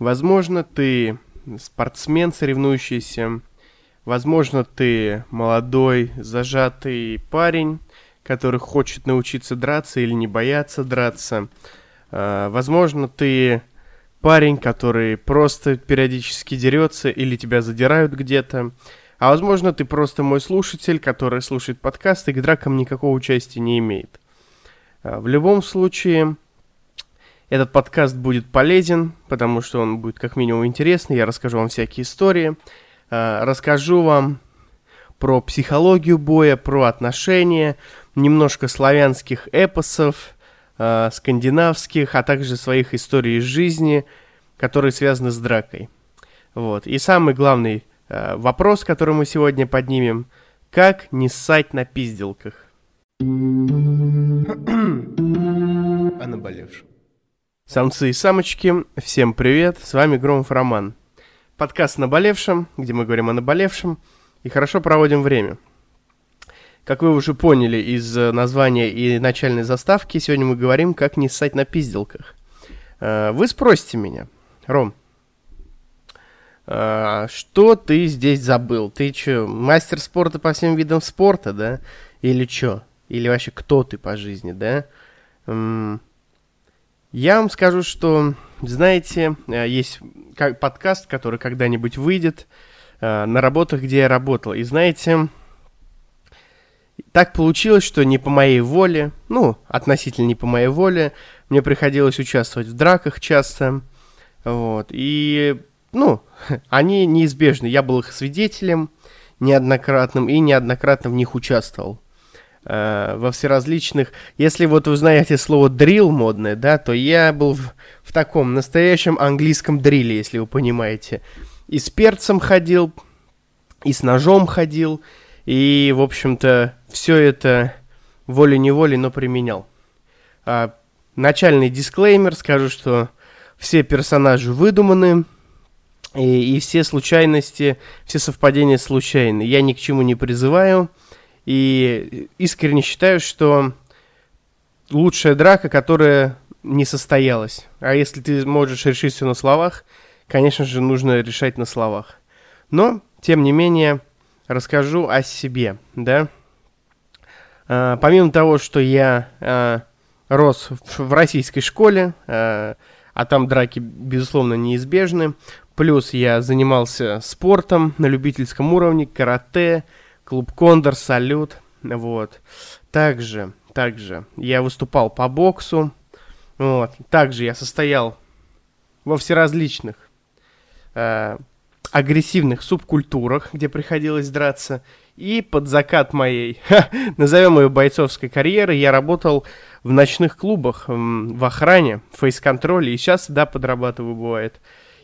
Возможно, ты спортсмен, соревнующийся. Возможно, ты молодой, зажатый парень, который хочет научиться драться или не бояться драться. А, возможно, ты парень, который просто периодически дерется или тебя задирают где-то. А возможно, ты просто мой слушатель, который слушает подкасты и к дракам никакого участия не имеет. А, в любом случае, этот подкаст будет полезен, потому что он будет как минимум интересный. Я расскажу вам всякие истории, а, расскажу вам про психологию боя, про отношения, немножко славянских эпосов, а, скандинавских, а также своих историй из жизни, которые связаны с дракой. Вот. И самый главный а, вопрос, который мы сегодня поднимем, как не ссать на пизделках. О наболевшем. Самцы и самочки, всем привет, с вами Громов Роман. Подкаст о наболевшем, где мы говорим о наболевшем и хорошо проводим время. Как вы уже поняли из э, названия и начальной заставки, сегодня мы говорим, как не ссать на пизделках. Э, вы спросите меня, Ром, э, что ты здесь забыл? Ты что, мастер спорта по всем видам спорта, да? Или что? Или вообще кто ты по жизни, да? Я вам скажу, что, знаете, э, есть подкаст, который когда-нибудь выйдет э, на работах, где я работал. И знаете, так получилось, что не по моей воле, ну, относительно не по моей воле, мне приходилось участвовать в драках часто. Вот. И, ну, они неизбежны. Я был их свидетелем неоднократным и неоднократно в них участвовал. Э, во всеразличных... Если вот вы знаете слово drill модное, да, то я был в, в таком настоящем английском дриле, если вы понимаете. И с перцем ходил, и с ножом ходил, и, в общем-то, все это волей-неволей, но применял. А, начальный дисклеймер, скажу, что все персонажи выдуманы, и, и все случайности, все совпадения случайны. Я ни к чему не призываю, и искренне считаю, что лучшая драка, которая не состоялась. А если ты можешь решить все на словах, конечно же, нужно решать на словах. Но, тем не менее, расскажу о себе, да. А, помимо того, что я а, рос в, в российской школе, а, а там драки, безусловно, неизбежны, плюс я занимался спортом на любительском уровне, карате, клуб Кондор, Салют, вот. Также, также я выступал по боксу, вот. Также я состоял во всеразличных э, агрессивных субкультурах, где приходилось драться. И под закат моей, назовем ее бойцовской карьеры, я работал в ночных клубах, в охране, фейс-контроле. И сейчас, да, подрабатываю, бывает.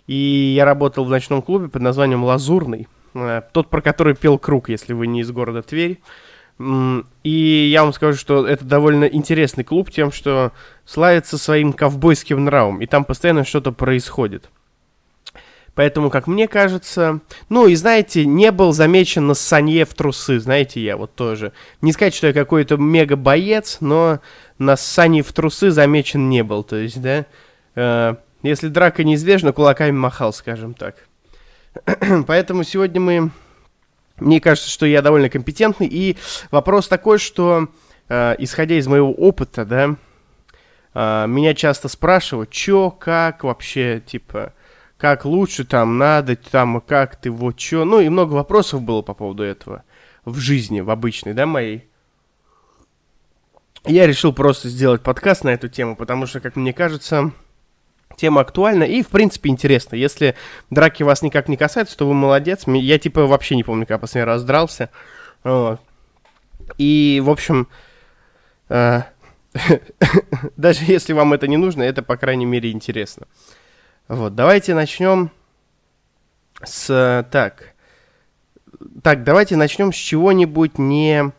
И я работал в ночном клубе под названием «Лазурный». Э, тот, про который пел Круг, если вы не из города Тверь. И я вам скажу, что это довольно интересный клуб тем, что славится своим ковбойским нравом, и там постоянно что-то происходит. Поэтому, как мне кажется, ну и знаете, не был замечен на Санье в трусы, знаете, я вот тоже. Не сказать, что я какой-то мега-боец, но на Сане в трусы замечен не был, то есть, да, э, если драка неизбежна, кулаками махал, скажем так. Поэтому сегодня мы... Мне кажется, что я довольно компетентный. И вопрос такой, что, э, исходя из моего опыта, да, э, меня часто спрашивают, чё, как вообще, типа, как лучше там надо, там, как ты, вот чё. Ну, и много вопросов было по поводу этого в жизни, в обычной, да, моей. Я решил просто сделать подкаст на эту тему, потому что, как мне кажется, тема актуальна и, в принципе, интересна. Если драки вас никак не касаются, то вы молодец. Я, типа, вообще не помню, как последний раз дрался. Вот. И, в общем, э, даже если вам это не нужно, это, по крайней мере, интересно. Вот, давайте начнем с... Так, так давайте начнем с чего-нибудь не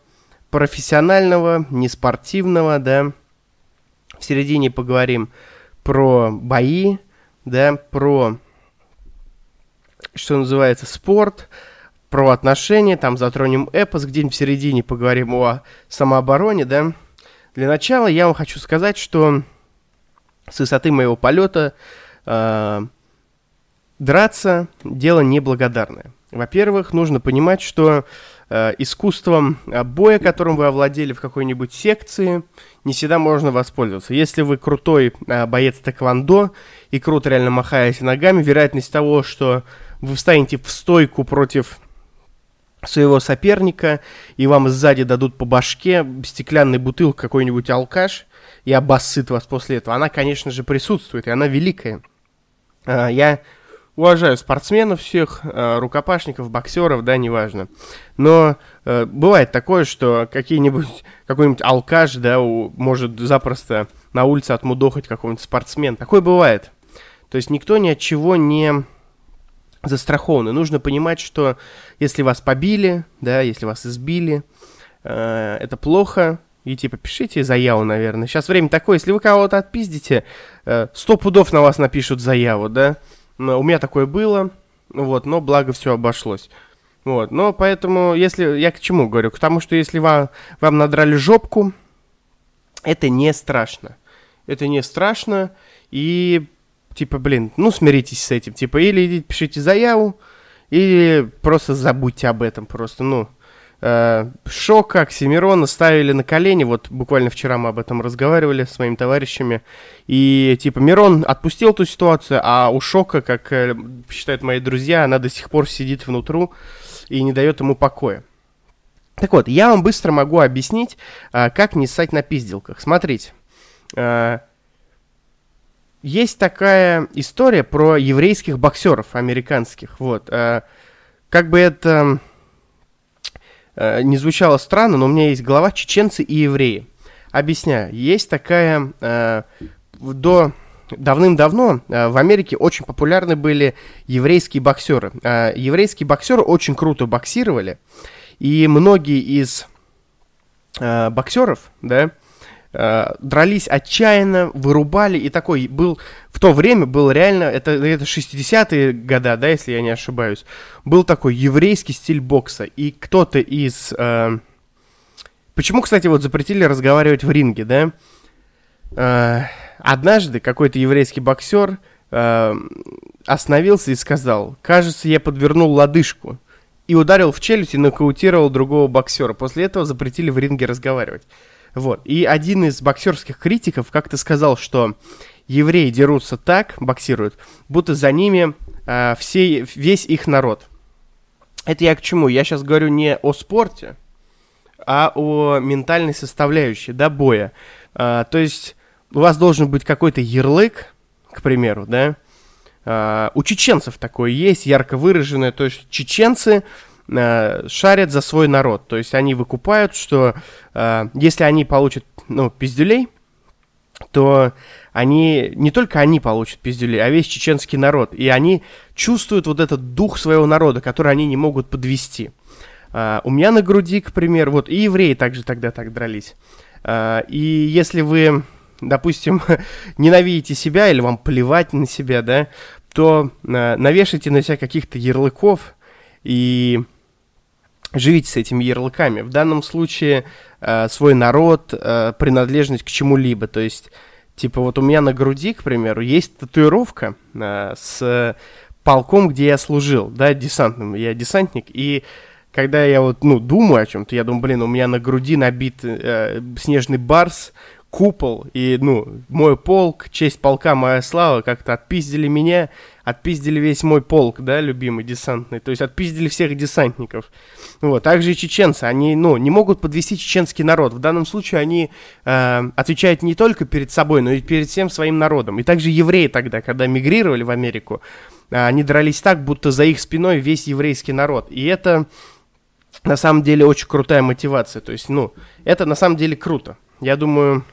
профессионального, не спортивного, да. В середине поговорим про бои, да, про, что называется, спорт, про отношения, там затронем эпос, где-нибудь в середине поговорим о самообороне, да. Для начала я вам хочу сказать, что с высоты моего полета э, драться дело неблагодарное. Во-первых, нужно понимать, что э, искусством э, боя, которым вы овладели в какой-нибудь секции, не всегда можно воспользоваться. Если вы крутой э, боец тэквондо и круто реально махаете ногами, вероятность того, что вы встанете в стойку против своего соперника, и вам сзади дадут по башке стеклянной бутылкой какой-нибудь алкаш, и обоссыт вас после этого, она, конечно же, присутствует, и она великая. А, я уважаю спортсменов всех, а, рукопашников, боксеров, да, неважно. Но э, бывает такое, что какие-нибудь, какой-нибудь алкаш, да, у, может запросто на улице отмудохать какого-нибудь спортсмен. Такое бывает. То есть никто ни от чего не застрахованы. Нужно понимать, что если вас побили, да, если вас избили, э, это плохо, и типа пишите заяву, наверное. Сейчас время такое, если вы кого-то отпиздите, э, сто пудов на вас напишут заяву, да. У меня такое было, вот, но благо все обошлось. Вот, но поэтому, если, я к чему говорю? К тому, что если вам, вам надрали жопку, это не страшно. Это не страшно, и типа, блин, ну смиритесь с этим, типа, или идите пишите заяву, или просто забудьте об этом, просто, ну, Шока, Оксимирона ставили на колени, вот буквально вчера мы об этом разговаривали с моими товарищами, и, типа, Мирон отпустил эту ситуацию, а у Шока, как э, считают мои друзья, она до сих пор сидит внутру и не дает ему покоя. Так вот, я вам быстро могу объяснить, э, как не ссать на пизделках. Смотрите, э, есть такая история про еврейских боксеров американских. Вот. Э, как бы это э, не звучало странно, но у меня есть глава чеченцы и евреи. Объясняю. Есть такая... Э, до давным-давно в Америке очень популярны были еврейские боксеры. Еврейские боксеры очень круто боксировали, и многие из боксеров, да, э, дрались отчаянно, вырубали, и такой был, в то время был реально, это, это 60-е года, да, если я не ошибаюсь, был такой еврейский стиль бокса, и кто-то из... Э, почему, кстати, вот запретили разговаривать в ринге, да? Э, однажды какой-то еврейский боксер э, остановился и сказал, кажется, я подвернул лодыжку, и ударил в челюсть и нокаутировал другого боксера. После этого запретили в ринге разговаривать. Вот. И один из боксерских критиков как-то сказал, что евреи дерутся так, боксируют, будто за ними э, все, весь их народ. Это я к чему? Я сейчас говорю не о спорте, а о ментальной составляющей, да, боя. А, то есть у вас должен быть какой-то ярлык, к примеру, да. А, у чеченцев такое есть, ярко выраженное. То есть чеченцы э, шарят за свой народ. То есть они выкупают, что э, если они получат, ну, пиздюлей, то они, не только они получат пиздюлей, а весь чеченский народ. И они чувствуют вот этот дух своего народа, который они не могут подвести. Uh, у меня на груди, к примеру, вот и евреи также тогда так дрались. Uh, и если вы, допустим, ненавидите себя или вам плевать на себя, да, то uh, навешайте на себя каких-то ярлыков и живите с этими ярлыками. В данном случае э, свой народ, э, принадлежность к чему-либо. То есть, типа, вот у меня на груди, к примеру, есть татуировка э, с полком, где я служил, да, десантным. Я десантник, и когда я вот, ну, думаю о чем-то, я думаю, блин, у меня на груди набит э, снежный барс, купол, и, ну, мой полк, честь полка, моя слава, как-то отпиздили меня, отпиздили весь мой полк, да, любимый десантный, то есть отпиздили всех десантников. Вот, также и чеченцы, они, ну, не могут подвести чеченский народ. В данном случае они э, отвечают не только перед собой, но и перед всем своим народом. И также евреи тогда, когда мигрировали в Америку, э, они дрались так, будто за их спиной весь еврейский народ. И это на самом деле очень крутая мотивация. То есть, ну, это на самом деле круто. Я думаю,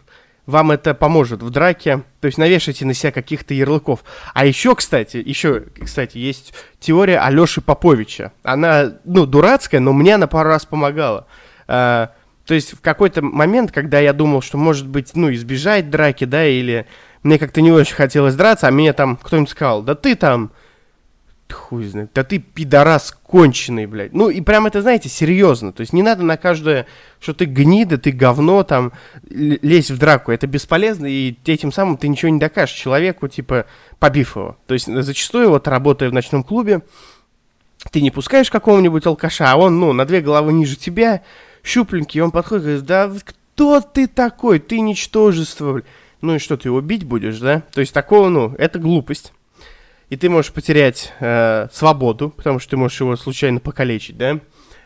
вам это поможет в драке. То есть навешайте на себя каких-то ярлыков. А еще, кстати, еще, кстати, есть теория Алеши Поповича. Она, ну, дурацкая, но мне она пару раз помогала. А, то есть в какой-то момент, когда я думал, что, может быть, ну, избежать драки, да, или мне как-то не очень хотелось драться, а мне там кто-нибудь сказал, да ты там, хуй знает, да ты пидорас конченый, блядь. Ну, и прям это, знаете, серьезно. То есть не надо на каждое, что ты гнида, ты говно, там, лезть в драку. Это бесполезно, и этим самым ты ничего не докажешь человеку, типа, побив его. То есть зачастую, вот, работая в ночном клубе, ты не пускаешь какого-нибудь алкаша, а он, ну, на две головы ниже тебя, щупленький, он подходит и говорит, да кто ты такой, ты ничтожество, блядь. Ну и что, ты его бить будешь, да? То есть такого, ну, это глупость и ты можешь потерять э, свободу, потому что ты можешь его случайно покалечить, да,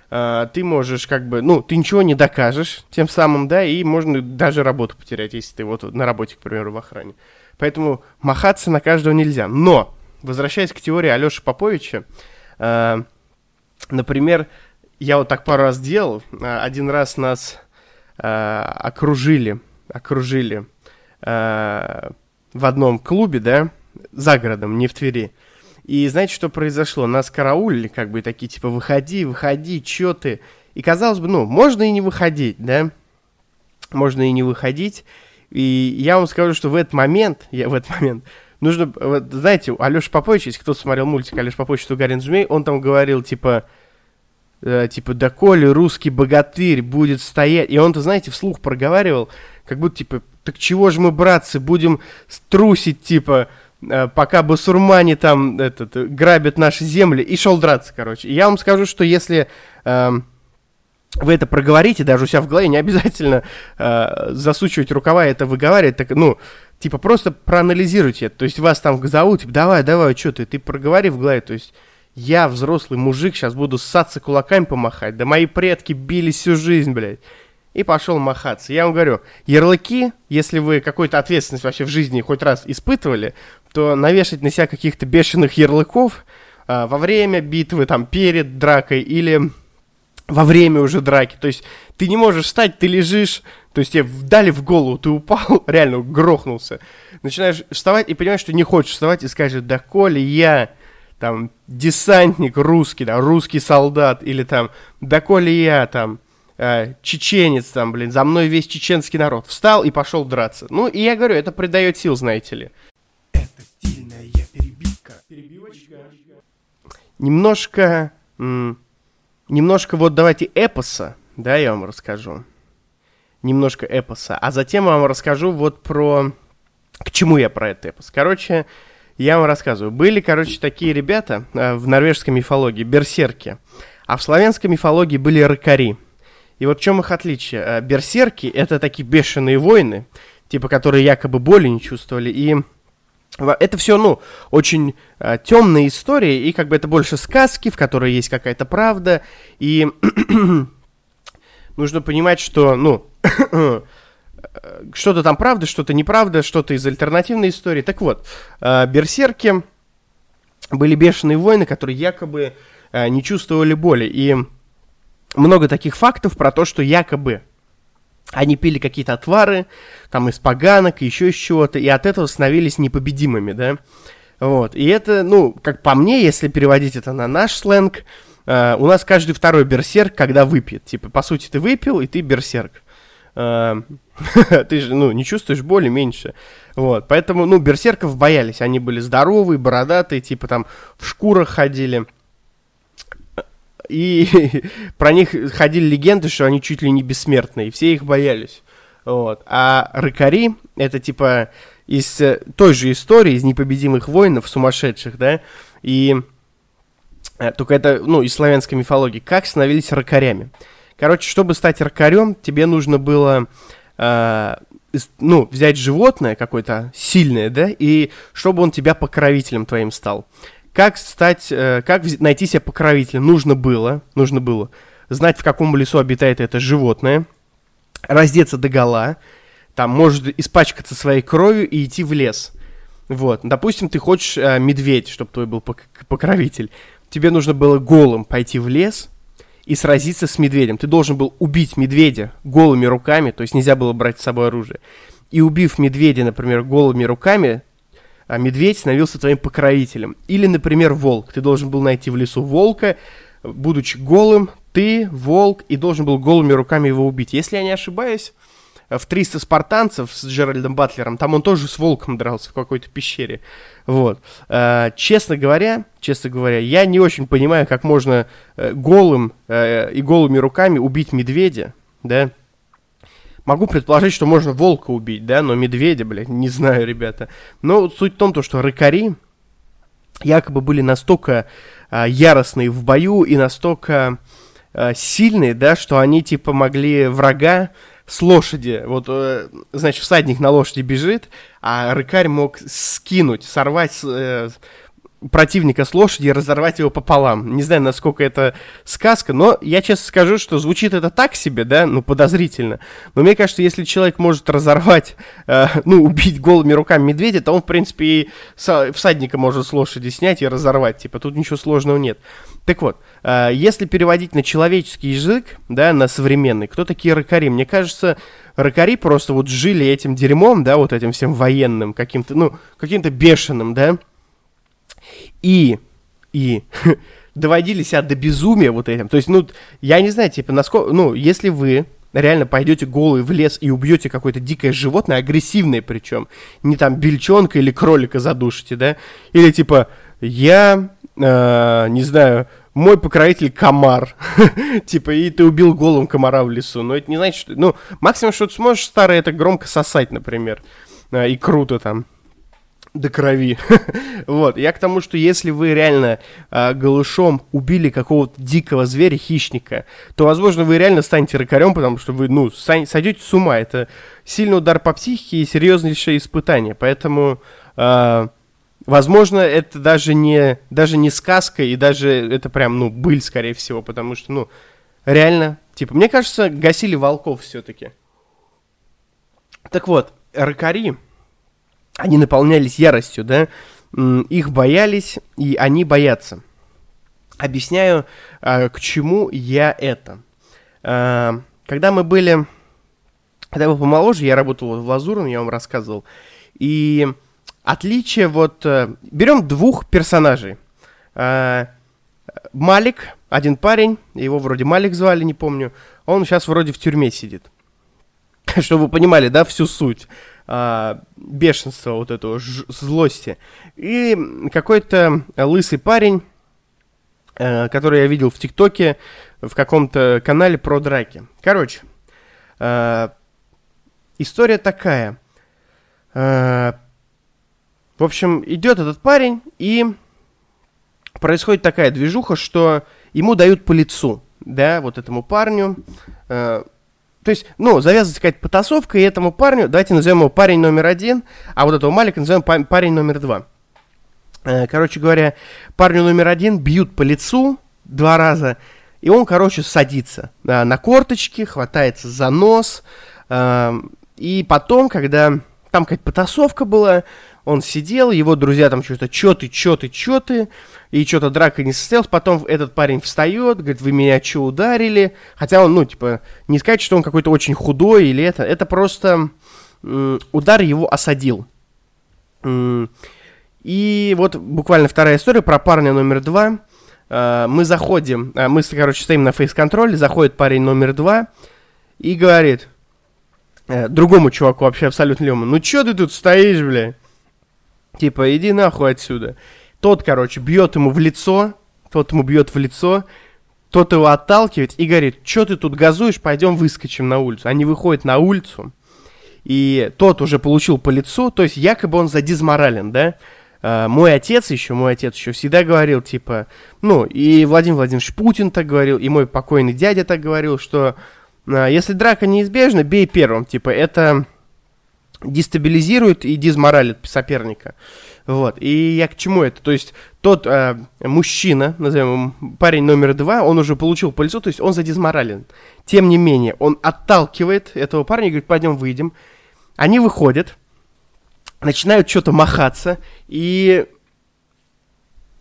э, ты можешь как бы, ну, ты ничего не докажешь тем самым, да, и можно даже работу потерять, если ты вот на работе, к примеру, в охране. Поэтому махаться на каждого нельзя. Но, возвращаясь к теории Алеши Поповича, э, например, я вот так пару раз делал, э, один раз нас э, окружили, окружили э, в одном клубе, да, за городом, не в Твери. И знаете, что произошло? Нас караулили, как бы такие, типа, выходи, выходи, чё ты? И казалось бы, ну, можно и не выходить, да? Можно и не выходить. И я вам скажу, что в этот момент, я в этот момент, нужно, вот, знаете, Алеша Попович, если кто смотрел мультик Алеша Попович «Тугарин Змей», он там говорил, типа, э, типа, да коли русский богатырь будет стоять, и он-то, знаете, вслух проговаривал, как будто, типа, так чего же мы, братцы, будем струсить, типа, пока басурмане там этот, грабят наши земли, и шел драться, короче. Я вам скажу, что если э, вы это проговорите, даже у себя в голове, не обязательно э, засучивать рукава и это выговаривать, так, ну, типа, просто проанализируйте это. То есть вас там зовут, типа, давай, давай, что ты, ты проговори в голове, то есть я, взрослый мужик, сейчас буду ссаться кулаками помахать, да мои предки били всю жизнь, блядь и пошел махаться. Я вам говорю, ярлыки, если вы какую-то ответственность вообще в жизни хоть раз испытывали, то навешать на себя каких-то бешеных ярлыков а, во время битвы, там, перед дракой или во время уже драки. То есть ты не можешь встать, ты лежишь, то есть тебе дали в голову, ты упал, реально грохнулся. Начинаешь вставать и понимаешь, что не хочешь вставать и скажешь, да коли я там десантник русский, да, русский солдат, или там, да коли я там э, чеченец там, блин, за мной весь чеченский народ. Встал и пошел драться. Ну, и я говорю, это придает сил, знаете ли. Немножко, немножко вот давайте эпоса, да, я вам расскажу. Немножко эпоса. А затем я вам расскажу вот про... К чему я про этот эпос? Короче, я вам рассказываю. Были, короче, такие ребята э, в норвежской мифологии, берсерки. А в славянской мифологии были рыкари. И вот в чем их отличие? Э, берсерки — это такие бешеные воины, типа, которые якобы боли не чувствовали, и это все, ну, очень э, темные истории, и как бы это больше сказки, в которой есть какая-то правда, и нужно понимать, что, ну, что-то там правда, что-то неправда, что-то из альтернативной истории. Так вот, э, берсерки были бешеные воины, которые якобы э, не чувствовали боли, и много таких фактов про то, что якобы они пили какие-то отвары, там, из поганок, еще из чего-то, и от этого становились непобедимыми, да. Вот, и это, ну, как по мне, если переводить это на наш сленг, э, у нас каждый второй берсерк, когда выпьет. Типа, по сути, ты выпил, и ты берсерк. Э, ты же, ну, не чувствуешь боли меньше. Вот, поэтому, ну, берсерков боялись. Они были здоровые, бородатые, типа, там, в шкурах ходили и про них ходили легенды, что они чуть ли не бессмертные, все их боялись. Вот. А рыкари, это типа из э, той же истории, из непобедимых воинов, сумасшедших, да, и э, только это, ну, из славянской мифологии, как становились рыкарями. Короче, чтобы стать рыкарем, тебе нужно было, э, ну, взять животное какое-то сильное, да, и чтобы он тебя покровителем твоим стал. Как стать, э, как найти себе покровителя? Нужно было, нужно было знать, в каком лесу обитает это животное, раздеться до гола, там, может испачкаться своей кровью и идти в лес. Вот, допустим, ты хочешь э, медведь, чтобы твой был покровитель. Тебе нужно было голым пойти в лес и сразиться с медведем. Ты должен был убить медведя голыми руками, то есть нельзя было брать с собой оружие. И убив медведя, например, голыми руками, медведь становился твоим покровителем. Или, например, волк. Ты должен был найти в лесу волка, будучи голым, ты, волк, и должен был голыми руками его убить. Если я не ошибаюсь, в 300 спартанцев с Джеральдом Батлером, там он тоже с волком дрался в какой-то пещере. Вот. Э, честно говоря, честно говоря, я не очень понимаю, как можно э, голым э, и голыми руками убить медведя, да. Могу предположить, что можно волка убить, да, но медведя, блядь, не знаю, ребята. Но суть в том, то, что рыкари якобы были настолько э, яростные в бою и настолько э, сильные, да, что они, типа, могли врага с лошади, вот, э, значит, всадник на лошади бежит, а рыкарь мог скинуть, сорвать э, противника с лошади и разорвать его пополам. Не знаю, насколько это сказка, но я честно скажу, что звучит это так себе, да, ну, подозрительно. Но мне кажется, если человек может разорвать, э, ну, убить голыми руками медведя, то он, в принципе, и всадника может с лошади снять и разорвать. Типа, тут ничего сложного нет. Так вот, э, если переводить на человеческий язык, да, на современный, кто такие рыкари? Мне кажется, рыкари просто вот жили этим дерьмом, да, вот этим всем военным, каким-то, ну, каким-то бешеным, да, и, и доводили себя до безумия вот этим. То есть, ну, я не знаю, типа, насколько, ну, если вы реально пойдете голый в лес и убьете какое-то дикое животное, агрессивное причем, не там бельчонка или кролика задушите, да, или типа, я, э, не знаю, мой покровитель комар, типа, и ты убил голым комара в лесу, но это не значит, что, ну, максимум, что ты сможешь старое это громко сосать, например, э, и круто там, до крови. вот, я к тому, что если вы реально э, голышом убили какого-то дикого зверя, хищника, то, возможно, вы реально станете рыкарем, потому что вы, ну, сойдете с ума. Это сильный удар по психике и серьезнейшее испытание. Поэтому, э, возможно, это даже не, даже не сказка, и даже это прям, ну, быль, скорее всего, потому что, ну, реально, типа, мне кажется, гасили волков все-таки. Так вот, рыкари они наполнялись яростью, да, их боялись, и они боятся. Объясняю, а, к чему я это. А, когда мы были, когда я был помоложе, я работал в Лазурном, я вам рассказывал, и отличие вот, э, берем двух персонажей. А, Малик, один парень, его вроде Малик звали, не помню, он сейчас вроде в тюрьме сидит. Чтобы вы понимали, да, всю суть а, бешенства, вот этого злости. И какой-то лысый парень, а, который я видел в ТикТоке, в каком-то канале про драки. Короче, а, история такая. А, в общем, идет этот парень, и происходит такая движуха, что ему дают по лицу, да, вот этому парню. То есть, ну, завязывается какая-то потасовка, и этому парню, давайте назовем его парень номер один, а вот этого Малика назовем парень номер два. Э, короче говоря, парню номер один бьют по лицу два раза, и он, короче, садится на корточки, хватается за нос, э, и потом, когда там какая-то потасовка была, он сидел, его друзья там что-то, чё ты, чё ты, чё ты, и что-то драка не состоялась, потом этот парень встает, говорит, вы меня чё ударили, хотя он, ну, типа, не сказать, что он какой-то очень худой или это, это просто удар его осадил. И вот буквально вторая история про парня номер два. Uh, мы заходим, uh, мы, короче, стоим на фейс-контроле, заходит парень номер два и говорит uh, другому чуваку вообще абсолютно лему, ну чё ты тут стоишь, бля? Типа, иди нахуй отсюда. Тот, короче, бьет ему в лицо, тот ему бьет в лицо, тот его отталкивает и говорит, что ты тут газуешь, пойдем выскочим на улицу. Они выходят на улицу, и тот уже получил по лицу, то есть якобы он задизморален, да? Uh, мой отец еще, мой отец еще всегда говорил, типа, ну, и Владимир Владимирович Путин так говорил, и мой покойный дядя так говорил, что uh, если драка неизбежна, бей первым, типа, это дестабилизирует и дизморалит соперника. Вот. И я к чему это? То есть тот э, мужчина, назовем его парень номер два, он уже получил по лицу, то есть он задизморален. Тем не менее, он отталкивает этого парня и говорит, пойдем выйдем. Они выходят, начинают что-то махаться, и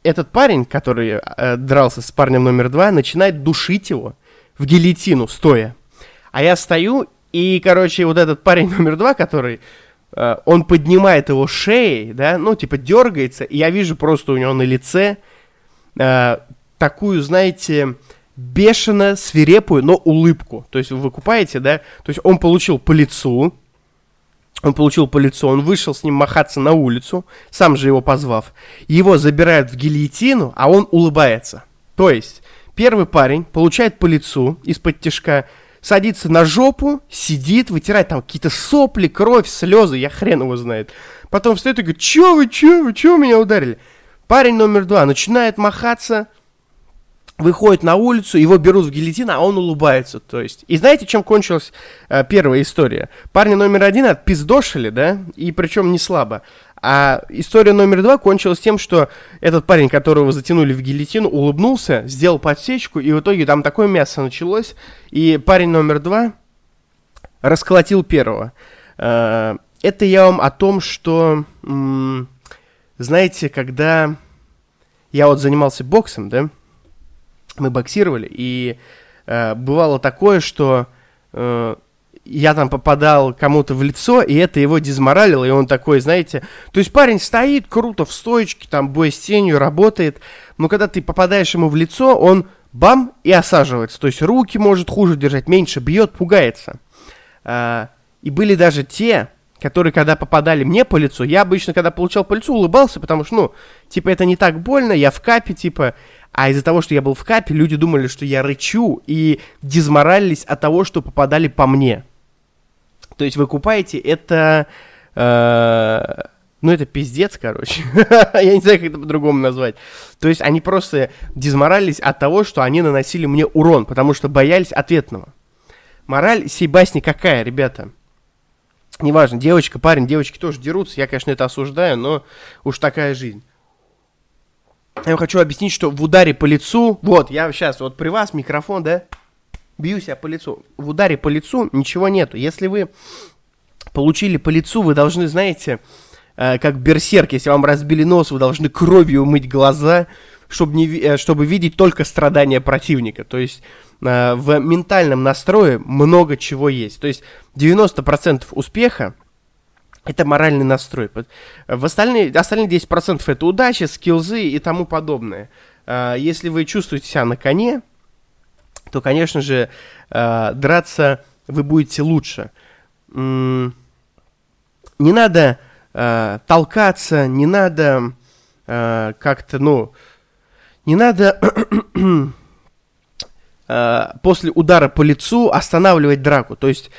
этот парень, который э, дрался с парнем номер два, начинает душить его в гильотину, стоя. А я стою и, короче, вот этот парень номер два, который он поднимает его шеей, да, ну, типа, дергается, и я вижу просто у него на лице э, такую, знаете, бешено свирепую, но улыбку. То есть вы выкупаете, да? То есть он получил по лицу, он получил по лицу, он вышел с ним махаться на улицу, сам же его позвав. Его забирают в гильотину, а он улыбается. То есть первый парень получает по лицу из-под тяжка, садится на жопу, сидит, вытирает там какие-то сопли, кровь, слезы, я хрен его знает. Потом встает и говорит, чё вы, чё вы, чё меня ударили? Парень номер два начинает махаться, выходит на улицу, его берут в гильотин, а он улыбается, то есть. И знаете, чем кончилась э, первая история? Парня номер один отпиздошили, да, и причем не слабо. А история номер два кончилась тем, что этот парень, которого затянули в гильотину, улыбнулся, сделал подсечку, и в итоге там такое мясо началось, и парень номер два расколотил первого. Э, это я вам о том, что, знаете, когда я вот занимался боксом, да, мы боксировали, и э, бывало такое, что э, я там попадал кому-то в лицо, и это его дезморалило, и он такой, знаете, то есть парень стоит круто в стоечке, там бой с тенью работает, но когда ты попадаешь ему в лицо, он бам и осаживается, то есть руки может хуже держать, меньше бьет, пугается. А, и были даже те, которые, когда попадали мне по лицу, я обычно, когда получал по лицу, улыбался, потому что, ну, типа, это не так больно, я в капе, типа, а из-за того, что я был в капе, люди думали, что я рычу и дезморалились от того, что попадали по мне. То есть вы купаете это... Э, ну, это пиздец, короче. я не знаю, как это по-другому назвать. То есть они просто дезморалились от того, что они наносили мне урон, потому что боялись ответного. Мораль сей басни какая, ребята? Неважно, девочка, парень, девочки тоже дерутся. Я, конечно, это осуждаю, но уж такая жизнь. Я вам хочу объяснить, что в ударе по лицу, вот, я сейчас, вот при вас микрофон, да, бью себя по лицу. В ударе по лицу ничего нету. Если вы получили по лицу, вы должны, знаете, э, как берсерк, если вам разбили нос, вы должны кровью умыть глаза, чтобы, не, э, чтобы видеть только страдания противника. То есть э, в ментальном настрое много чего есть. То есть 90% успеха это моральный настрой. В остальные, остальные 10% это удача, скилзы и тому подобное. Э, если вы чувствуете себя на коне, то, конечно же, э, драться вы будете лучше. Не надо э, толкаться, не надо как-то, ну, не надо после удара по лицу останавливать драку. То есть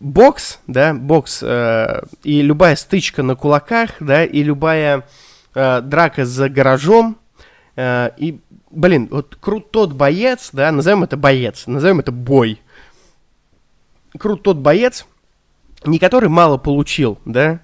бокс, да, бокс э, и любая стычка на кулаках, да, и любая э, драка за гаражом, э, и, блин, вот крут тот боец, да, назовем это боец, назовем это бой. Крут тот боец, не который мало получил, да,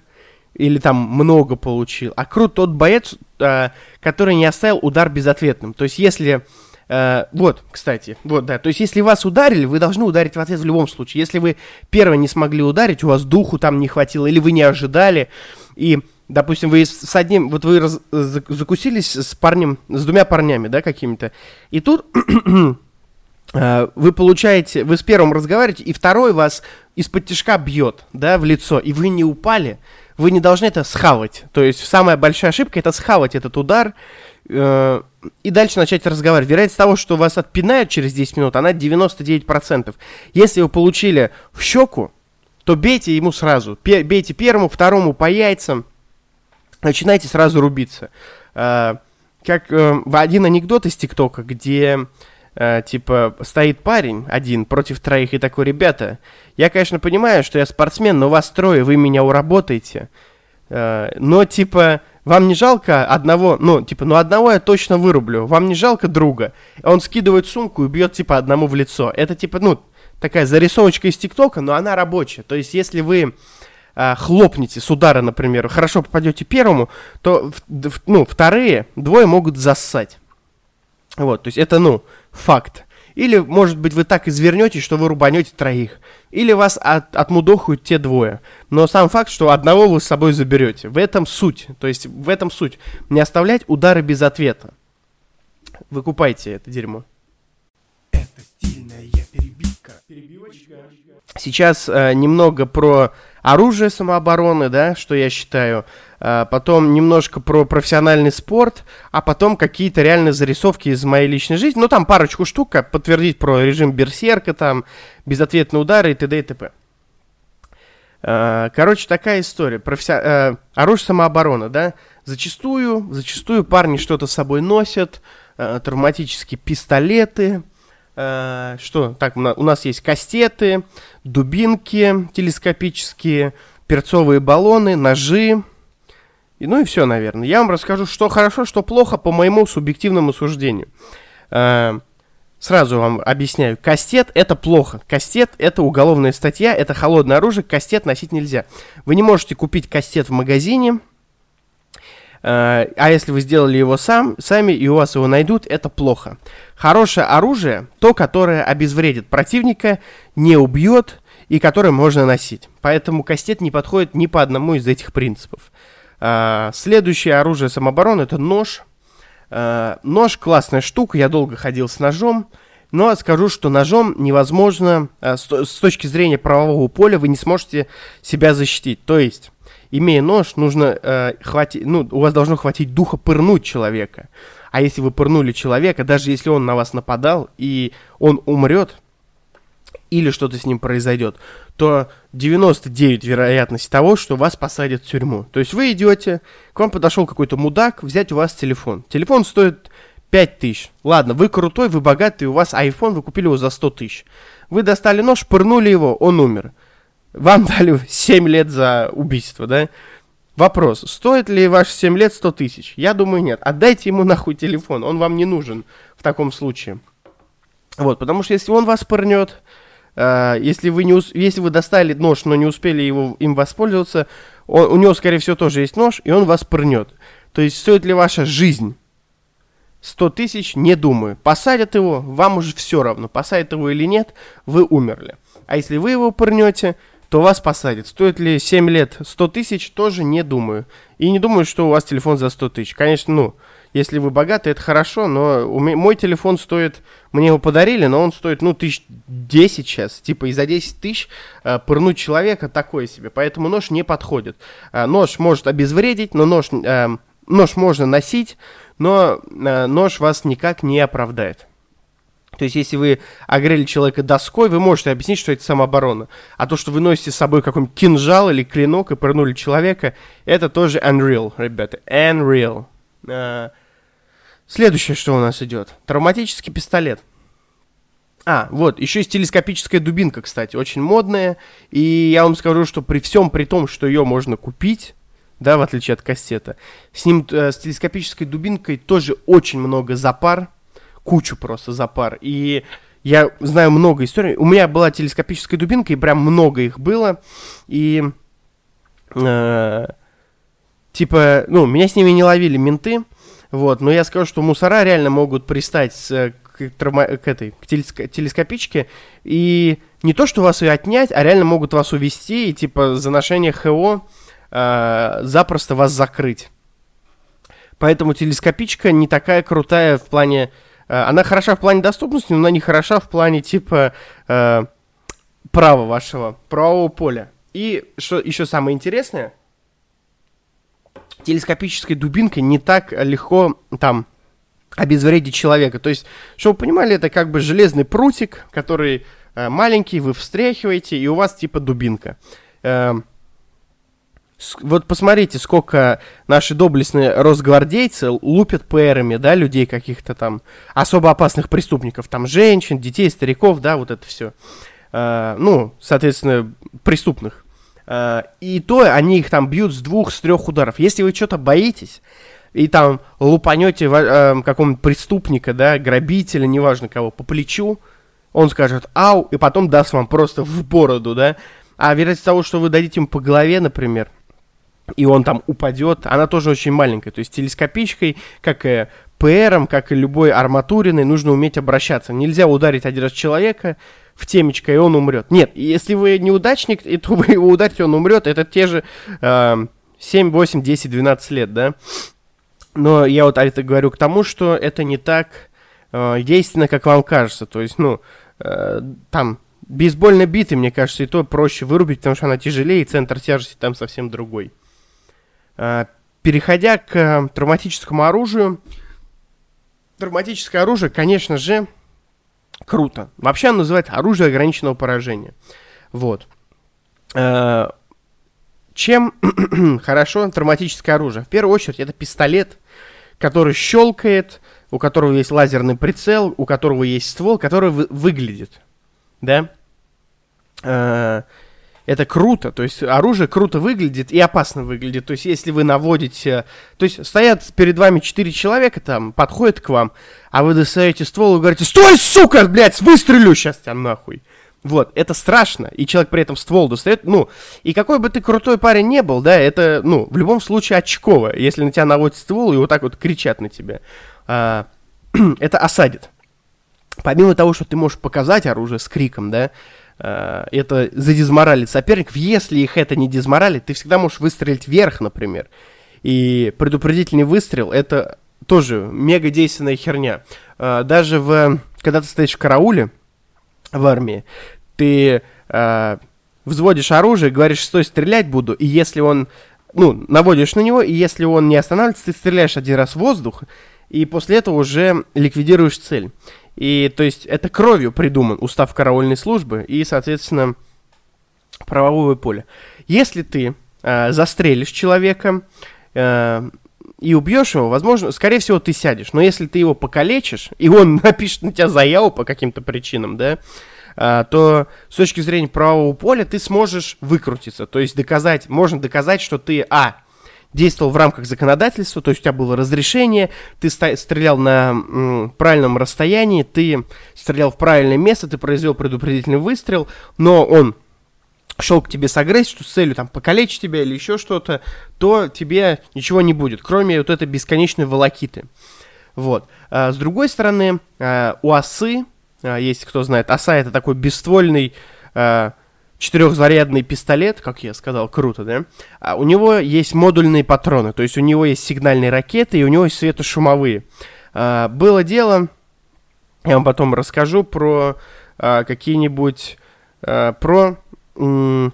или там много получил, а крут тот боец, э, который не оставил удар безответным. То есть, если Э, вот, кстати, вот, да. То есть, если вас ударили, вы должны ударить в ответ в любом случае. Если вы первый не смогли ударить, у вас духу там не хватило, или вы не ожидали, и, допустим, вы с одним, вот вы раз, закусились с парнем, с двумя парнями, да, какими-то, и тут э, вы получаете, вы с первым разговариваете, и второй вас из-под тяжка бьет, да, в лицо, и вы не упали, вы не должны это схавать. То есть самая большая ошибка это схавать этот удар, э, и дальше начать разговаривать. Вероятность того, что вас отпинают через 10 минут, она 99%. Если вы получили в щеку, то бейте ему сразу. Бейте первому, второму по яйцам. Начинайте сразу рубиться. Э, как э, один анекдот из ТикТока, где э, типа стоит парень один против троих и такой, ребята, я, конечно, понимаю, что я спортсмен, но вас трое, вы меня уработаете. но типа вам не жалко одного, ну, типа, ну одного я точно вырублю. Вам не жалко друга. Он скидывает сумку и бьет, типа, одному в лицо. Это, типа, ну, такая зарисовочка из ТикТока, но она рабочая. То есть, если вы э, хлопнете с удара, например, хорошо попадете первому, то, в, ну, вторые двое могут зассать. Вот, то есть, это, ну, факт. Или, может быть, вы так извернетесь, что вы рубанете троих. Или вас от, отмудохают те двое. Но сам факт, что одного вы с собой заберете. В этом суть. То есть, в этом суть. Не оставлять удары без ответа. Выкупайте это дерьмо. Это стильная перебивка. Сейчас э, немного про оружие самообороны, да, что я считаю, а, потом немножко про профессиональный спорт, а потом какие-то реальные зарисовки из моей личной жизни. Ну, там парочку штук, как подтвердить про режим берсерка, там, безответные удары и т.д. и т.п. А, короче, такая история. Професси... А, оружие самообороны, да. Зачастую, зачастую парни что-то с собой носят, травматические пистолеты, что, так, у нас есть кастеты, дубинки телескопические, перцовые баллоны, ножи, и, ну и все, наверное. Я вам расскажу, что хорошо, что плохо по моему субъективному суждению. Э, сразу вам объясняю. Кастет это плохо. Кастет это уголовная статья, это холодное оружие, кастет носить нельзя. Вы не можете купить кастет в магазине, э, а если вы сделали его сам, сами и у вас его найдут, это плохо. Хорошее оружие, то, которое обезвредит противника, не убьет и которое можно носить. Поэтому кастет не подходит ни по одному из этих принципов. А, следующее оружие самообороны это нож. А, нож классная штука, я долго ходил с ножом. Но скажу, что ножом невозможно, а, с, с точки зрения правового поля, вы не сможете себя защитить. То есть, имея нож, нужно э, хватить, ну, у вас должно хватить духа пырнуть человека. А если вы пырнули человека, даже если он на вас нападал и он умрет, или что-то с ним произойдет, то 99 вероятность того, что вас посадят в тюрьму. То есть вы идете, к вам подошел какой-то мудак взять у вас телефон. Телефон стоит 5 тысяч. Ладно, вы крутой, вы богатый, у вас iPhone, вы купили его за 100 тысяч. Вы достали нож, пырнули его, он умер. Вам дали 7 лет за убийство, да? Вопрос, стоит ли ваши 7 лет 100 тысяч? Я думаю, нет. Отдайте ему нахуй телефон, он вам не нужен в таком случае. Вот, потому что если он вас пырнет, Э, если вы, не ус... если вы достали нож, но не успели его, им воспользоваться, он, у него, скорее всего, тоже есть нож, и он вас пырнет. То есть, стоит ли ваша жизнь 100 тысяч, не думаю. Посадят его, вам уже все равно, посадят его или нет, вы умерли. А если вы его пырнете, то вас посадят. Стоит ли 7 лет 100 тысяч, тоже не думаю. И не думаю, что у вас телефон за 100 тысяч. Конечно, ну, если вы богаты, это хорошо, но мой телефон стоит, мне его подарили, но он стоит, ну, тысяч 10 сейчас. Типа, и за 10 тысяч э, пырнуть человека такое себе. Поэтому нож не подходит. Э, нож может обезвредить, но нож, э, нож можно носить, но э, нож вас никак не оправдает. То есть, если вы огрели человека доской, вы можете объяснить, что это самооборона. А то, что вы носите с собой какой-нибудь кинжал или клинок и пырнули человека, это тоже unreal, ребята. Unreal. Э, следующее, что у нас идет. Травматический пистолет. А, вот, еще есть телескопическая дубинка, кстати, очень модная. И я вам скажу, что при всем при том, что ее можно купить, да, в отличие от кассета, с ним, э, с телескопической дубинкой тоже очень много запар, кучу просто запар. И я знаю много историй. У меня была телескопическая дубинка, и прям много их было. И э, типа, ну, меня с ними не ловили менты, вот, но я скажу, что мусора реально могут пристать с, к, травма, к этой, к телескопичке, и не то, что вас ее отнять, а реально могут вас увести и, типа, за ношение ХО э, запросто вас закрыть. Поэтому телескопичка не такая крутая в плане... Э, она хороша в плане доступности, но она не хороша в плане, типа, э, права вашего, правового поля. И что еще самое интересное, телескопической дубинкой не так легко там обезвредить человека. То есть, чтобы вы понимали, это как бы железный прутик, который э, маленький, вы встряхиваете, и у вас типа дубинка. Э, вот посмотрите, сколько наши доблестные росгвардейцы лупят ПРами, да, людей каких-то там особо опасных преступников, там женщин, детей, стариков, да, вот это все. Э, ну, соответственно, преступных. Э, и то они их там бьют с двух, с трех ударов. Если вы что-то боитесь, и там лупанете э, какого-нибудь преступника, да, грабителя, неважно кого, по плечу, он скажет «ау», и потом даст вам просто в бороду, да. А вероятность того, что вы дадите ему по голове, например, и он там упадет, она тоже очень маленькая. То есть телескопичкой, как и ПРом, как и любой арматуриной, нужно уметь обращаться. Нельзя ударить один раз человека, в темечко, и он умрет. Нет, если вы неудачник, и то вы его ударите, он умрет, это те же э, 7, 8, 10, 12 лет, да. Но я вот это говорю к тому, что это не так э, действенно, как вам кажется. То есть, ну, э, там бейсбольной биты, мне кажется, и то проще вырубить, потому что она тяжелее, и центр тяжести там совсем другой. А, переходя к э, травматическому оружию, травматическое оружие, конечно же, круто. Вообще оно называется оружие ограниченного поражения. Вот. А, чем хорошо травматическое оружие? В первую очередь это пистолет, который щелкает, у которого есть лазерный прицел, у которого есть ствол, который вы выглядит. Да? Это круто, то есть оружие круто выглядит и опасно выглядит. То есть если вы наводите... То есть стоят перед вами четыре человека там, подходят к вам, а вы достаете ствол и говорите, стой, сука, блядь, выстрелю сейчас тебя нахуй. Вот, это страшно, и человек при этом ствол достает, ну, и какой бы ты крутой парень не был, да, это, ну, в любом случае очково, если на тебя наводят ствол и вот так вот кричат на тебя. А, это осадит. Помимо того, что ты можешь показать оружие с криком, да, это задизморалит соперников. Если их это не дизморалит, ты всегда можешь выстрелить вверх, например. И предупредительный выстрел это тоже мега действенная херня. Э, даже в, когда ты стоишь в карауле в армии, ты э, взводишь оружие, говоришь, стой, стрелять буду, и если он, ну, наводишь на него, и если он не останавливается, ты стреляешь один раз в воздух, и после этого уже ликвидируешь цель. И, то есть, это кровью придуман устав караульной службы и, соответственно, правовое поле. Если ты э, застрелишь человека э, и убьешь его, возможно, скорее всего, ты сядешь. Но если ты его покалечишь, и он напишет на тебя заяву по каким-то причинам, да, э, то с точки зрения правового поля ты сможешь выкрутиться. То есть доказать, можно доказать, что ты, а, действовал в рамках законодательства, то есть у тебя было разрешение, ты стрелял на правильном расстоянии, ты стрелял в правильное место, ты произвел предупредительный выстрел, но он шел к тебе с агрессией, с целью там покалечить тебя или еще что-то, то тебе ничего не будет, кроме вот этой бесконечной волокиты. Вот. А, с другой стороны, а, у осы, а, есть кто знает, оса это такой бесствольный а, четырехзарядный пистолет, как я сказал, круто, да? А у него есть модульные патроны, то есть у него есть сигнальные ракеты и у него есть светошумовые. А, было дело, я вам потом расскажу про а, какие-нибудь, а, про м-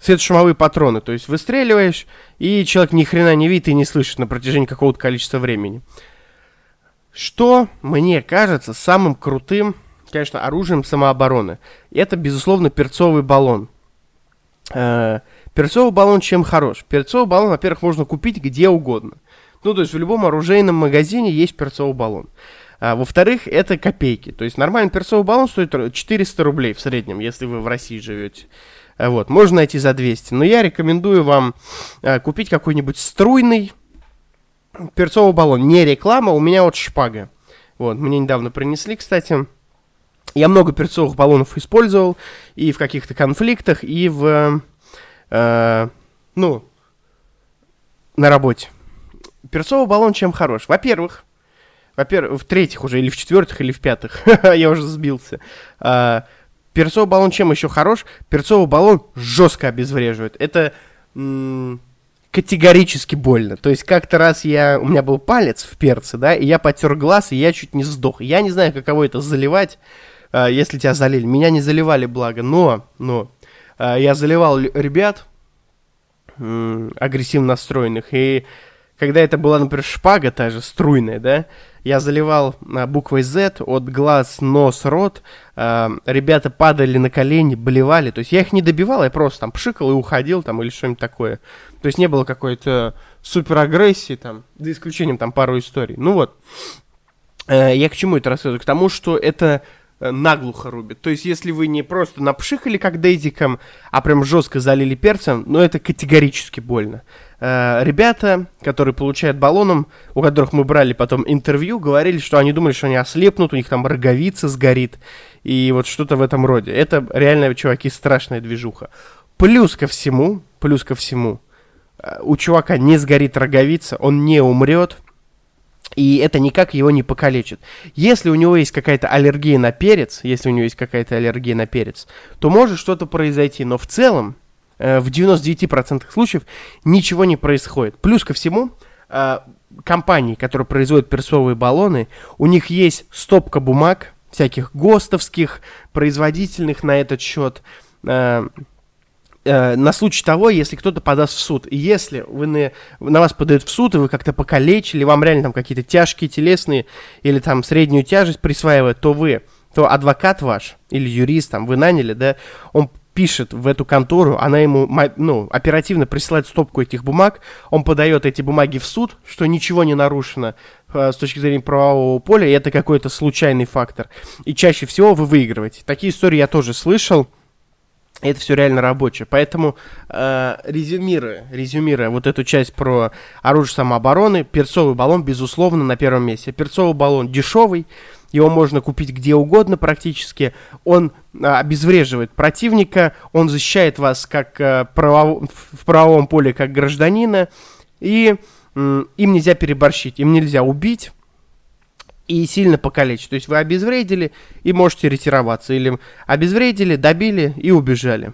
светошумовые патроны, то есть выстреливаешь, и человек ни хрена не видит и не слышит на протяжении какого-то количества времени. Что мне кажется самым крутым конечно, оружием самообороны. Это, безусловно, перцовый баллон. Э, перцовый баллон чем хорош? Перцовый баллон, во-первых, можно купить где угодно. Ну, то есть в любом оружейном магазине есть перцовый баллон. А, во-вторых, это копейки. То есть нормальный перцовый баллон стоит 400 рублей в среднем, если вы в России живете. А, вот, можно найти за 200. Но я рекомендую вам а, купить какой-нибудь струйный перцовый баллон. Не реклама, у меня вот шпага. Вот, мне недавно принесли, кстати. Я много перцовых баллонов использовал и в каких-то конфликтах, и в, э, ну, на работе. Перцовый баллон чем хорош? Во-первых, во-первых, в-третьих уже, или в четвертых, или в пятых, я уже сбился. А, перцовый баллон чем еще хорош? Перцовый баллон жестко обезвреживает. Это м- категорически больно. То есть как-то раз я, у меня был палец в перце, да, и я потер глаз, и я чуть не сдох. Я не знаю, каково это заливать если тебя залили. Меня не заливали, благо, но, но э, я заливал ребят агрессивно настроенных, и когда это была, например, шпага та же, струйная, да, я заливал э, буквой Z от глаз, нос, рот, ребята падали на колени, болевали, то есть я их не добивал, я просто там пшикал и уходил там или что-нибудь такое. То есть не было какой-то супер агрессии там, за исключением там пару историй. Ну вот, э, я к чему это рассказываю? К тому, что это наглухо рубит. То есть, если вы не просто напшикали как дейдиком, а прям жестко залили перцем, ну, это категорически больно. Э, ребята, которые получают баллоном, у которых мы брали потом интервью, говорили, что они думали, что они ослепнут, у них там роговица сгорит, и вот что-то в этом роде. Это реально, чуваки, страшная движуха. Плюс ко всему, плюс ко всему, э, у чувака не сгорит роговица, он не умрет, и это никак его не покалечит. Если у него есть какая-то аллергия на перец, если у него есть какая-то аллергия на перец, то может что-то произойти. Но в целом, э, в 99% случаев ничего не происходит. Плюс ко всему, э, компании, которые производят перцовые баллоны, у них есть стопка бумаг, всяких ГОСТовских, производительных на этот счет, э, э, на случай того, если кто-то подаст в суд. И если вы на, на вас подают в суд, и вы как-то покалечили, вам реально там какие-то тяжкие телесные или там среднюю тяжесть присваивают, то вы, то адвокат ваш или юрист, там, вы наняли, да, он пишет в эту контору, она ему ну, оперативно присылает стопку этих бумаг, он подает эти бумаги в суд, что ничего не нарушено э, с точки зрения правового поля, и это какой-то случайный фактор. И чаще всего вы выигрываете. Такие истории я тоже слышал. Это все реально рабочее. Поэтому, э, резюмируя, резюмируя вот эту часть про оружие самообороны, перцовый баллон, безусловно, на первом месте. Перцовый баллон дешевый, его можно купить где угодно практически. Он а, обезвреживает противника, он защищает вас как а, правов... в правовом поле как гражданина, и м, им нельзя переборщить, им нельзя убить и сильно покалечить. То есть вы обезвредили и можете ретироваться, или обезвредили, добили и убежали.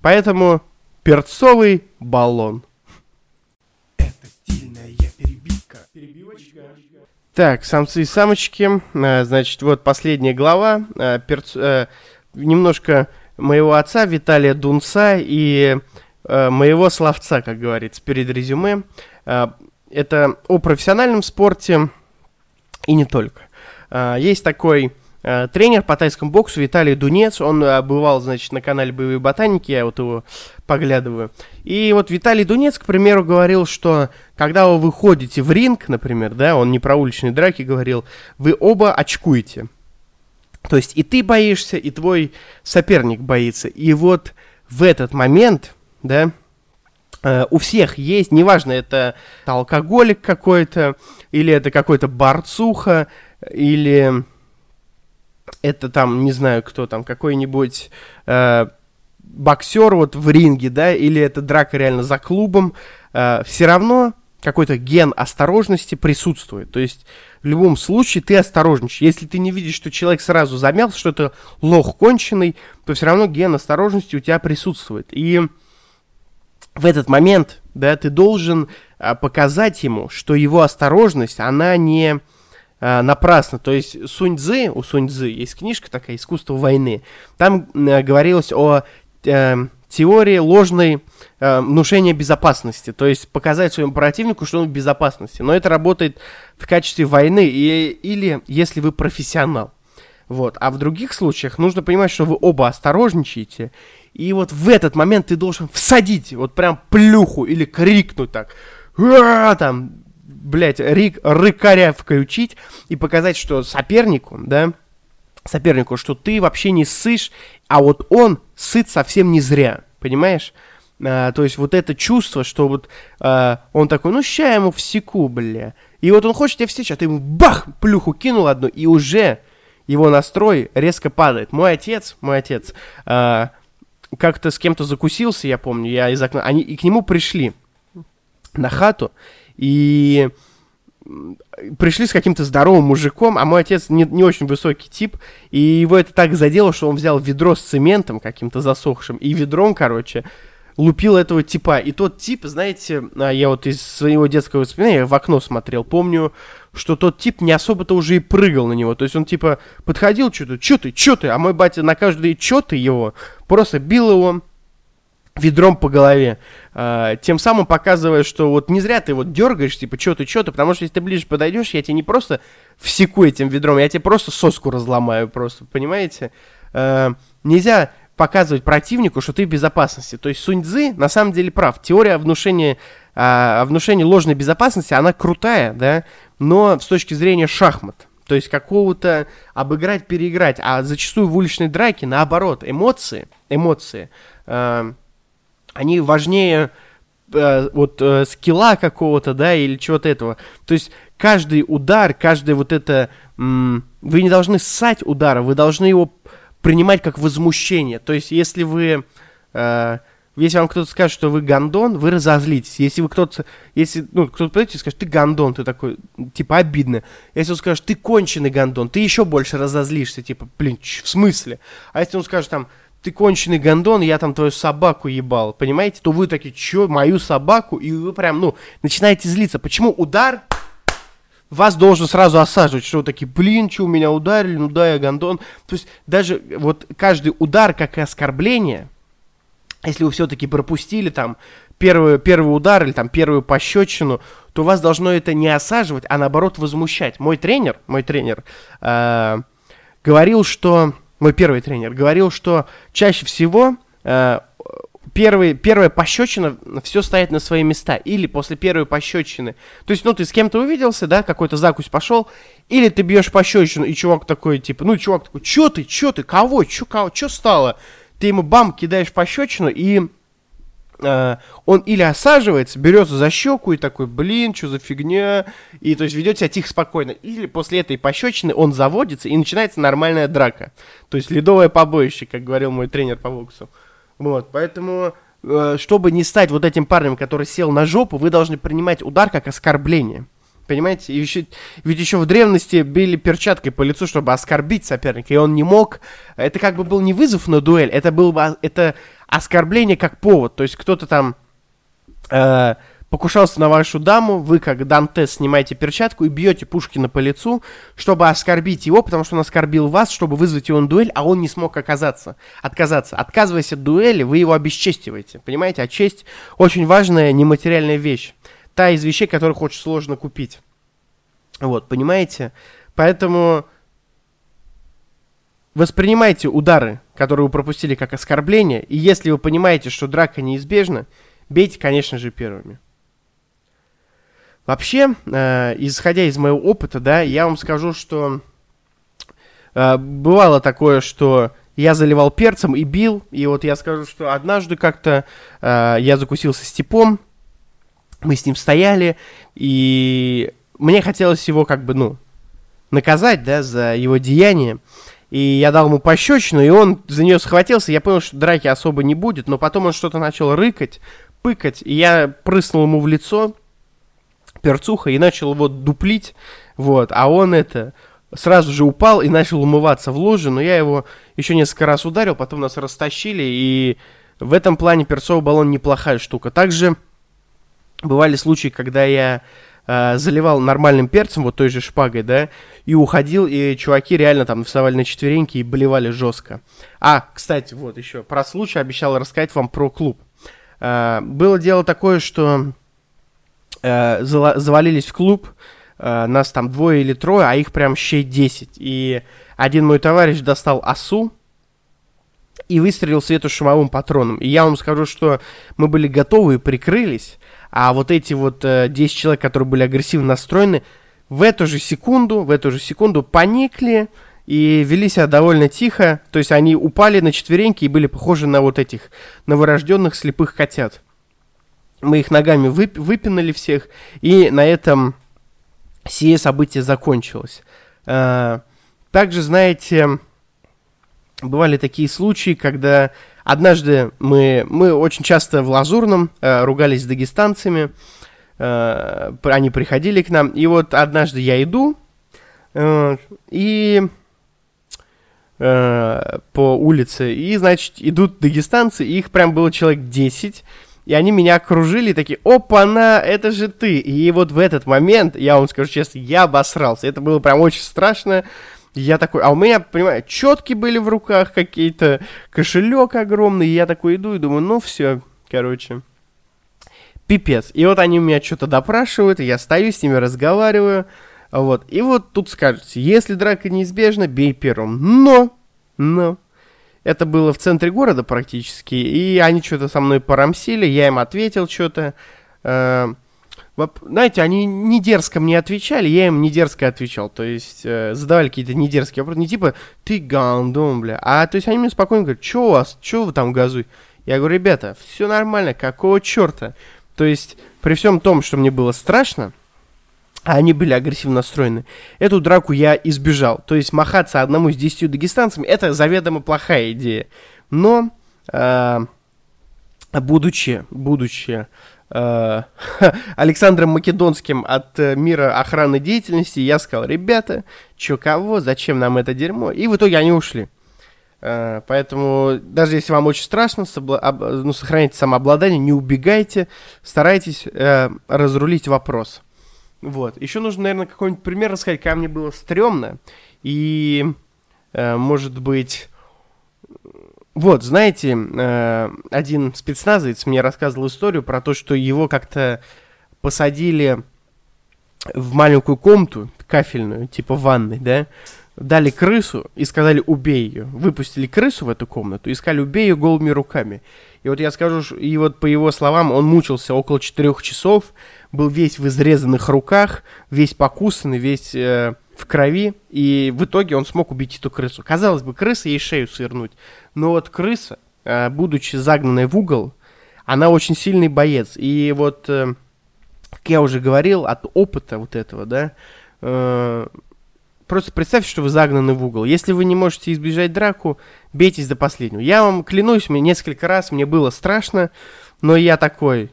Поэтому перцовый баллон. Это стильная перебивка. Перебивочка. Так, самцы и самочки. Э, значит, вот последняя глава. Э, перц... Э, немножко моего отца Виталия Дунца и моего словца, как говорится, перед резюме. Это о профессиональном спорте и не только. Есть такой Э, тренер по тайскому боксу Виталий Дунец, он э, бывал, значит, на канале Боевые ботаники, я вот его поглядываю. И вот Виталий Дунец, к примеру, говорил, что когда вы выходите в ринг, например, да, он не про уличные драки говорил, вы оба очкуете. То есть и ты боишься, и твой соперник боится. И вот в этот момент, да, у всех есть, неважно, это алкоголик какой-то, или это какой-то борцуха, или это там, не знаю, кто там, какой-нибудь э, боксер вот в ринге, да, или это драка реально за клубом, э, все равно какой-то ген осторожности присутствует. То есть в любом случае ты осторожничаешь. Если ты не видишь, что человек сразу замялся, что это лох конченый, то все равно ген осторожности у тебя присутствует. И в этот момент, да, ты должен а, показать ему, что его осторожность, она не э, напрасно. То есть Сунь Цзы, у Сунь Цзы есть книжка такая «Искусство войны». Там э, говорилось о э, теории ложной э, внушения безопасности. То есть показать своему противнику, что он в безопасности. Но это работает в качестве войны и, или если вы профессионал. Вот. А в других случаях нужно понимать, что вы оба осторожничаете, и вот в этот момент ты должен всадить вот прям плюху или крикнуть так, там, блядь, рик, рыкаря включить и показать, что сопернику, да, сопернику, что ты вообще не ссышь, а вот он сыт совсем не зря, понимаешь? А, то есть вот это чувство, что вот а, он такой, ну ща ему всеку, бля. И вот он хочет тебя всечь, а ты ему бах, плюху кинул одну, и уже его настрой резко падает. Мой отец, мой отец, а, как-то с кем-то закусился, я помню, я из окна, они и к нему пришли на хату, и пришли с каким-то здоровым мужиком, а мой отец не, не очень высокий тип, и его это так задело, что он взял ведро с цементом каким-то засохшим, и ведром, короче, лупил этого типа. И тот тип, знаете, а, я вот из своего детского воспоминания в окно смотрел, помню, что тот тип не особо-то уже и прыгал на него. То есть он типа подходил, что-то, что ты, что ты, а мой батя на каждый что ты его просто бил его ведром по голове, э, тем самым показывая, что вот не зря ты вот дергаешь, типа, что ты, что ты, потому что если ты ближе подойдешь, я тебе не просто всеку этим ведром, я тебе просто соску разломаю просто, понимаете? Э, нельзя показывать противнику, что ты в безопасности. То есть Сунь Цзы на самом деле прав. Теория внушения, э, внушения ложной безопасности, она крутая, да, но с точки зрения шахмат. То есть какого-то обыграть, переиграть. А зачастую в уличной драке, наоборот, эмоции, эмоции, э, они важнее э, вот э, скилла какого-то, да, или чего-то этого. То есть каждый удар, каждый вот это... М- вы не должны ссать удара, вы должны его принимать как возмущение. То есть если вы... Э, если вам кто-то скажет, что вы гандон, вы разозлитесь. Если вы кто-то, если, ну, кто-то подойдет и скажет, ты гандон, ты такой, типа, обидно. Если он скажет, ты конченый гандон, ты еще больше разозлишься, типа, блин, в смысле? А если он скажет там, ты конченый гондон, я там твою собаку ебал, понимаете, то вы такие, чё, мою собаку, и вы прям, ну, начинаете злиться. Почему удар вас должен сразу осаживать, что вы такие, блин, что меня ударили, ну да, я гондон. То есть даже вот каждый удар как и оскорбление, если вы все-таки пропустили там первый, первый удар или там первую пощечину, то вас должно это не осаживать, а наоборот возмущать. Мой тренер, мой тренер э, говорил, что мой первый тренер говорил, что чаще всего э, первый, первая пощечина, все стоит на свои места. Или после первой пощечины. То есть, ну, ты с кем-то увиделся, да, какой-то закусь пошел, или ты бьешь пощечину, и чувак такой, типа, ну, чувак такой, чё ты, чё ты, кого, чё, кого, чё стало? Ты ему бам, кидаешь пощечину, и э, он или осаживается, берется за щеку и такой, блин, что за фигня, и то есть ведет себя тихо, спокойно. Или после этой пощечины он заводится, и начинается нормальная драка. То есть ледовое побоище, как говорил мой тренер по боксу. Вот, поэтому, э, чтобы не стать вот этим парнем, который сел на жопу, вы должны принимать удар как оскорбление. Понимаете? И еще, ведь еще в древности били перчаткой по лицу, чтобы оскорбить соперника, и он не мог. Это как бы был не вызов на дуэль, это было бы это оскорбление как повод. То есть кто-то там э, покушался на вашу даму, вы, как Дантес, снимаете перчатку и бьете Пушкина по лицу, чтобы оскорбить его, потому что он оскорбил вас, чтобы вызвать его на дуэль, а он не смог оказаться, отказаться. Отказываясь от дуэли, вы его обесчестиваете, понимаете? А честь очень важная нематериальная вещь. Та из вещей, которых очень сложно купить. Вот, понимаете? Поэтому воспринимайте удары, которые вы пропустили, как оскорбление, и если вы понимаете, что драка неизбежна, бейте, конечно же, первыми. Вообще, э, исходя из моего опыта, да, я вам скажу, что э, бывало такое, что я заливал перцем и бил, и вот я скажу, что однажды как-то э, я закусился степом, мы с ним стояли, и мне хотелось его как бы, ну, наказать, да, за его деяние. И я дал ему пощечину, и он за нее схватился. Я понял, что драки особо не будет, но потом он что-то начал рыкать, пыкать, и я прыснул ему в лицо, перцуха и начал его дуплить, вот, а он это сразу же упал и начал умываться в луже, но я его еще несколько раз ударил, потом нас растащили, и в этом плане перцовый баллон неплохая штука. Также бывали случаи, когда я э, заливал нормальным перцем, вот той же шпагой, да, и уходил, и чуваки реально там вставали на четвереньки и болевали жестко. А, кстати, вот еще, про случай обещал рассказать вам про клуб. Э, было дело такое, что э, завалились в клуб, э, нас там двое или трое, а их прям щей 10. И один мой товарищ достал осу и выстрелил светошумовым патроном. И я вам скажу, что мы были готовы и прикрылись, а вот эти вот э, 10 человек, которые были агрессивно настроены, в эту же секунду, в эту же секунду поникли и вели себя довольно тихо. То есть они упали на четвереньки и были похожи на вот этих новорожденных слепых котят мы их ногами вып выпинали всех, и на этом сие событие закончилось. А, также, знаете, бывали такие случаи, когда однажды мы, мы очень часто в Лазурном а, ругались с дагестанцами, а, они приходили к нам, и вот однажды я иду, и по улице, и, значит, идут дагестанцы, и их прям было человек 10, и они меня окружили, такие, опа-на, это же ты. И вот в этот момент, я вам скажу честно, я обосрался. Это было прям очень страшно. Я такой, а у меня, понимаю, четки были в руках какие-то, кошелек огромный. И я такой иду и думаю, ну все, короче, пипец. И вот они меня что-то допрашивают, я стою с ними, разговариваю. Вот, и вот тут скажете, если драка неизбежна, бей первым. Но, но, это было в центре города практически, и они что-то со мной порамсили, я им ответил что-то. Э, знаете, они не дерзко мне отвечали, я им не дерзко отвечал. То есть э, задавали какие-то не дерзкие вопросы, не типа «ты гандон, бля», а то есть они мне спокойно говорят «что у вас, что вы там газуй?» Я говорю «ребята, все нормально, какого черта?» То есть при всем том, что мне было страшно, а они были агрессивно настроены. Эту драку я избежал. То есть махаться одному с десятью дагестанцами, это заведомо плохая идея. Но, э, будучи, будучи э, Александром Македонским от э, мира охранной деятельности, я сказал, ребята, чё кого, зачем нам это дерьмо? И в итоге они ушли. Uh, поэтому даже если вам очень страшно, собла- об- ну, сохраняйте самообладание, не убегайте, старайтесь uh, разрулить вопрос. Вот. Еще нужно, наверное, какой-нибудь пример рассказать, когда мне было стрёмно. И, э, может быть... Вот, знаете, э, один спецназовец мне рассказывал историю про то, что его как-то посадили в маленькую комнату кафельную, типа ванной, да, дали крысу и сказали убей ее. Выпустили крысу в эту комнату и сказали убей ее голыми руками. И вот я скажу, и вот по его словам, он мучился около четырех часов, был весь в изрезанных руках, весь покусанный, весь э, в крови, и в итоге он смог убить эту крысу. Казалось бы, крыса ей шею свернуть, но вот крыса, э, будучи загнанной в угол, она очень сильный боец. И вот, э, как я уже говорил, от опыта вот этого, да, э, просто представьте, что вы загнаны в угол. Если вы не можете избежать драку, бейтесь до последнего. Я вам клянусь, мне несколько раз мне было страшно, но я такой,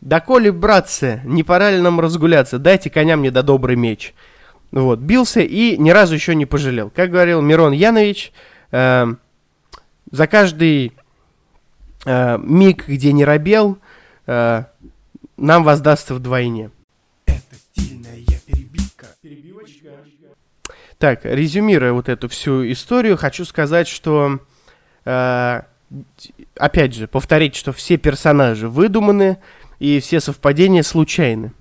да коли, братцы, не пора ли нам разгуляться, дайте коня мне да добрый меч. Вот, бился и ни разу еще не пожалел. Как говорил Мирон Янович, э, за каждый э, миг, где не робел, э, нам воздастся вдвойне. Это стильная перебивка. Перебивочка. Так, резюмируя вот эту всю историю, хочу сказать, что, э, опять же, повторить, что все персонажи выдуманы, и все совпадения случайны.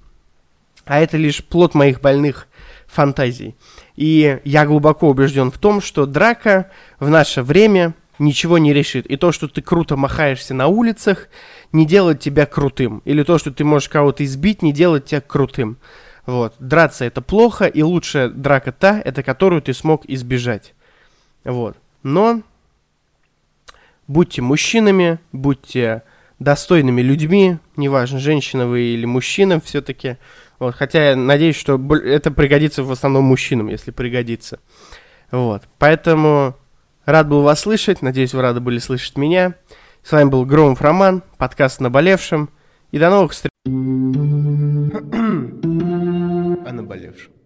А это лишь плод моих больных фантазий. И я глубоко убежден в том, что драка в наше время ничего не решит. И то, что ты круто махаешься на улицах, не делает тебя крутым. Или то, что ты можешь кого-то избить, не делает тебя крутым. Вот. Драться это плохо, и лучшая драка та, это которую ты смог избежать. Вот. Но будьте мужчинами, будьте достойными людьми, неважно, женщина вы или мужчина все-таки. Вот, хотя я надеюсь, что это пригодится в основном мужчинам, если пригодится. Вот, поэтому рад был вас слышать, надеюсь, вы рады были слышать меня. С вами был Громов Роман, подкаст «Наболевшим», и до новых встреч! о наболевшем.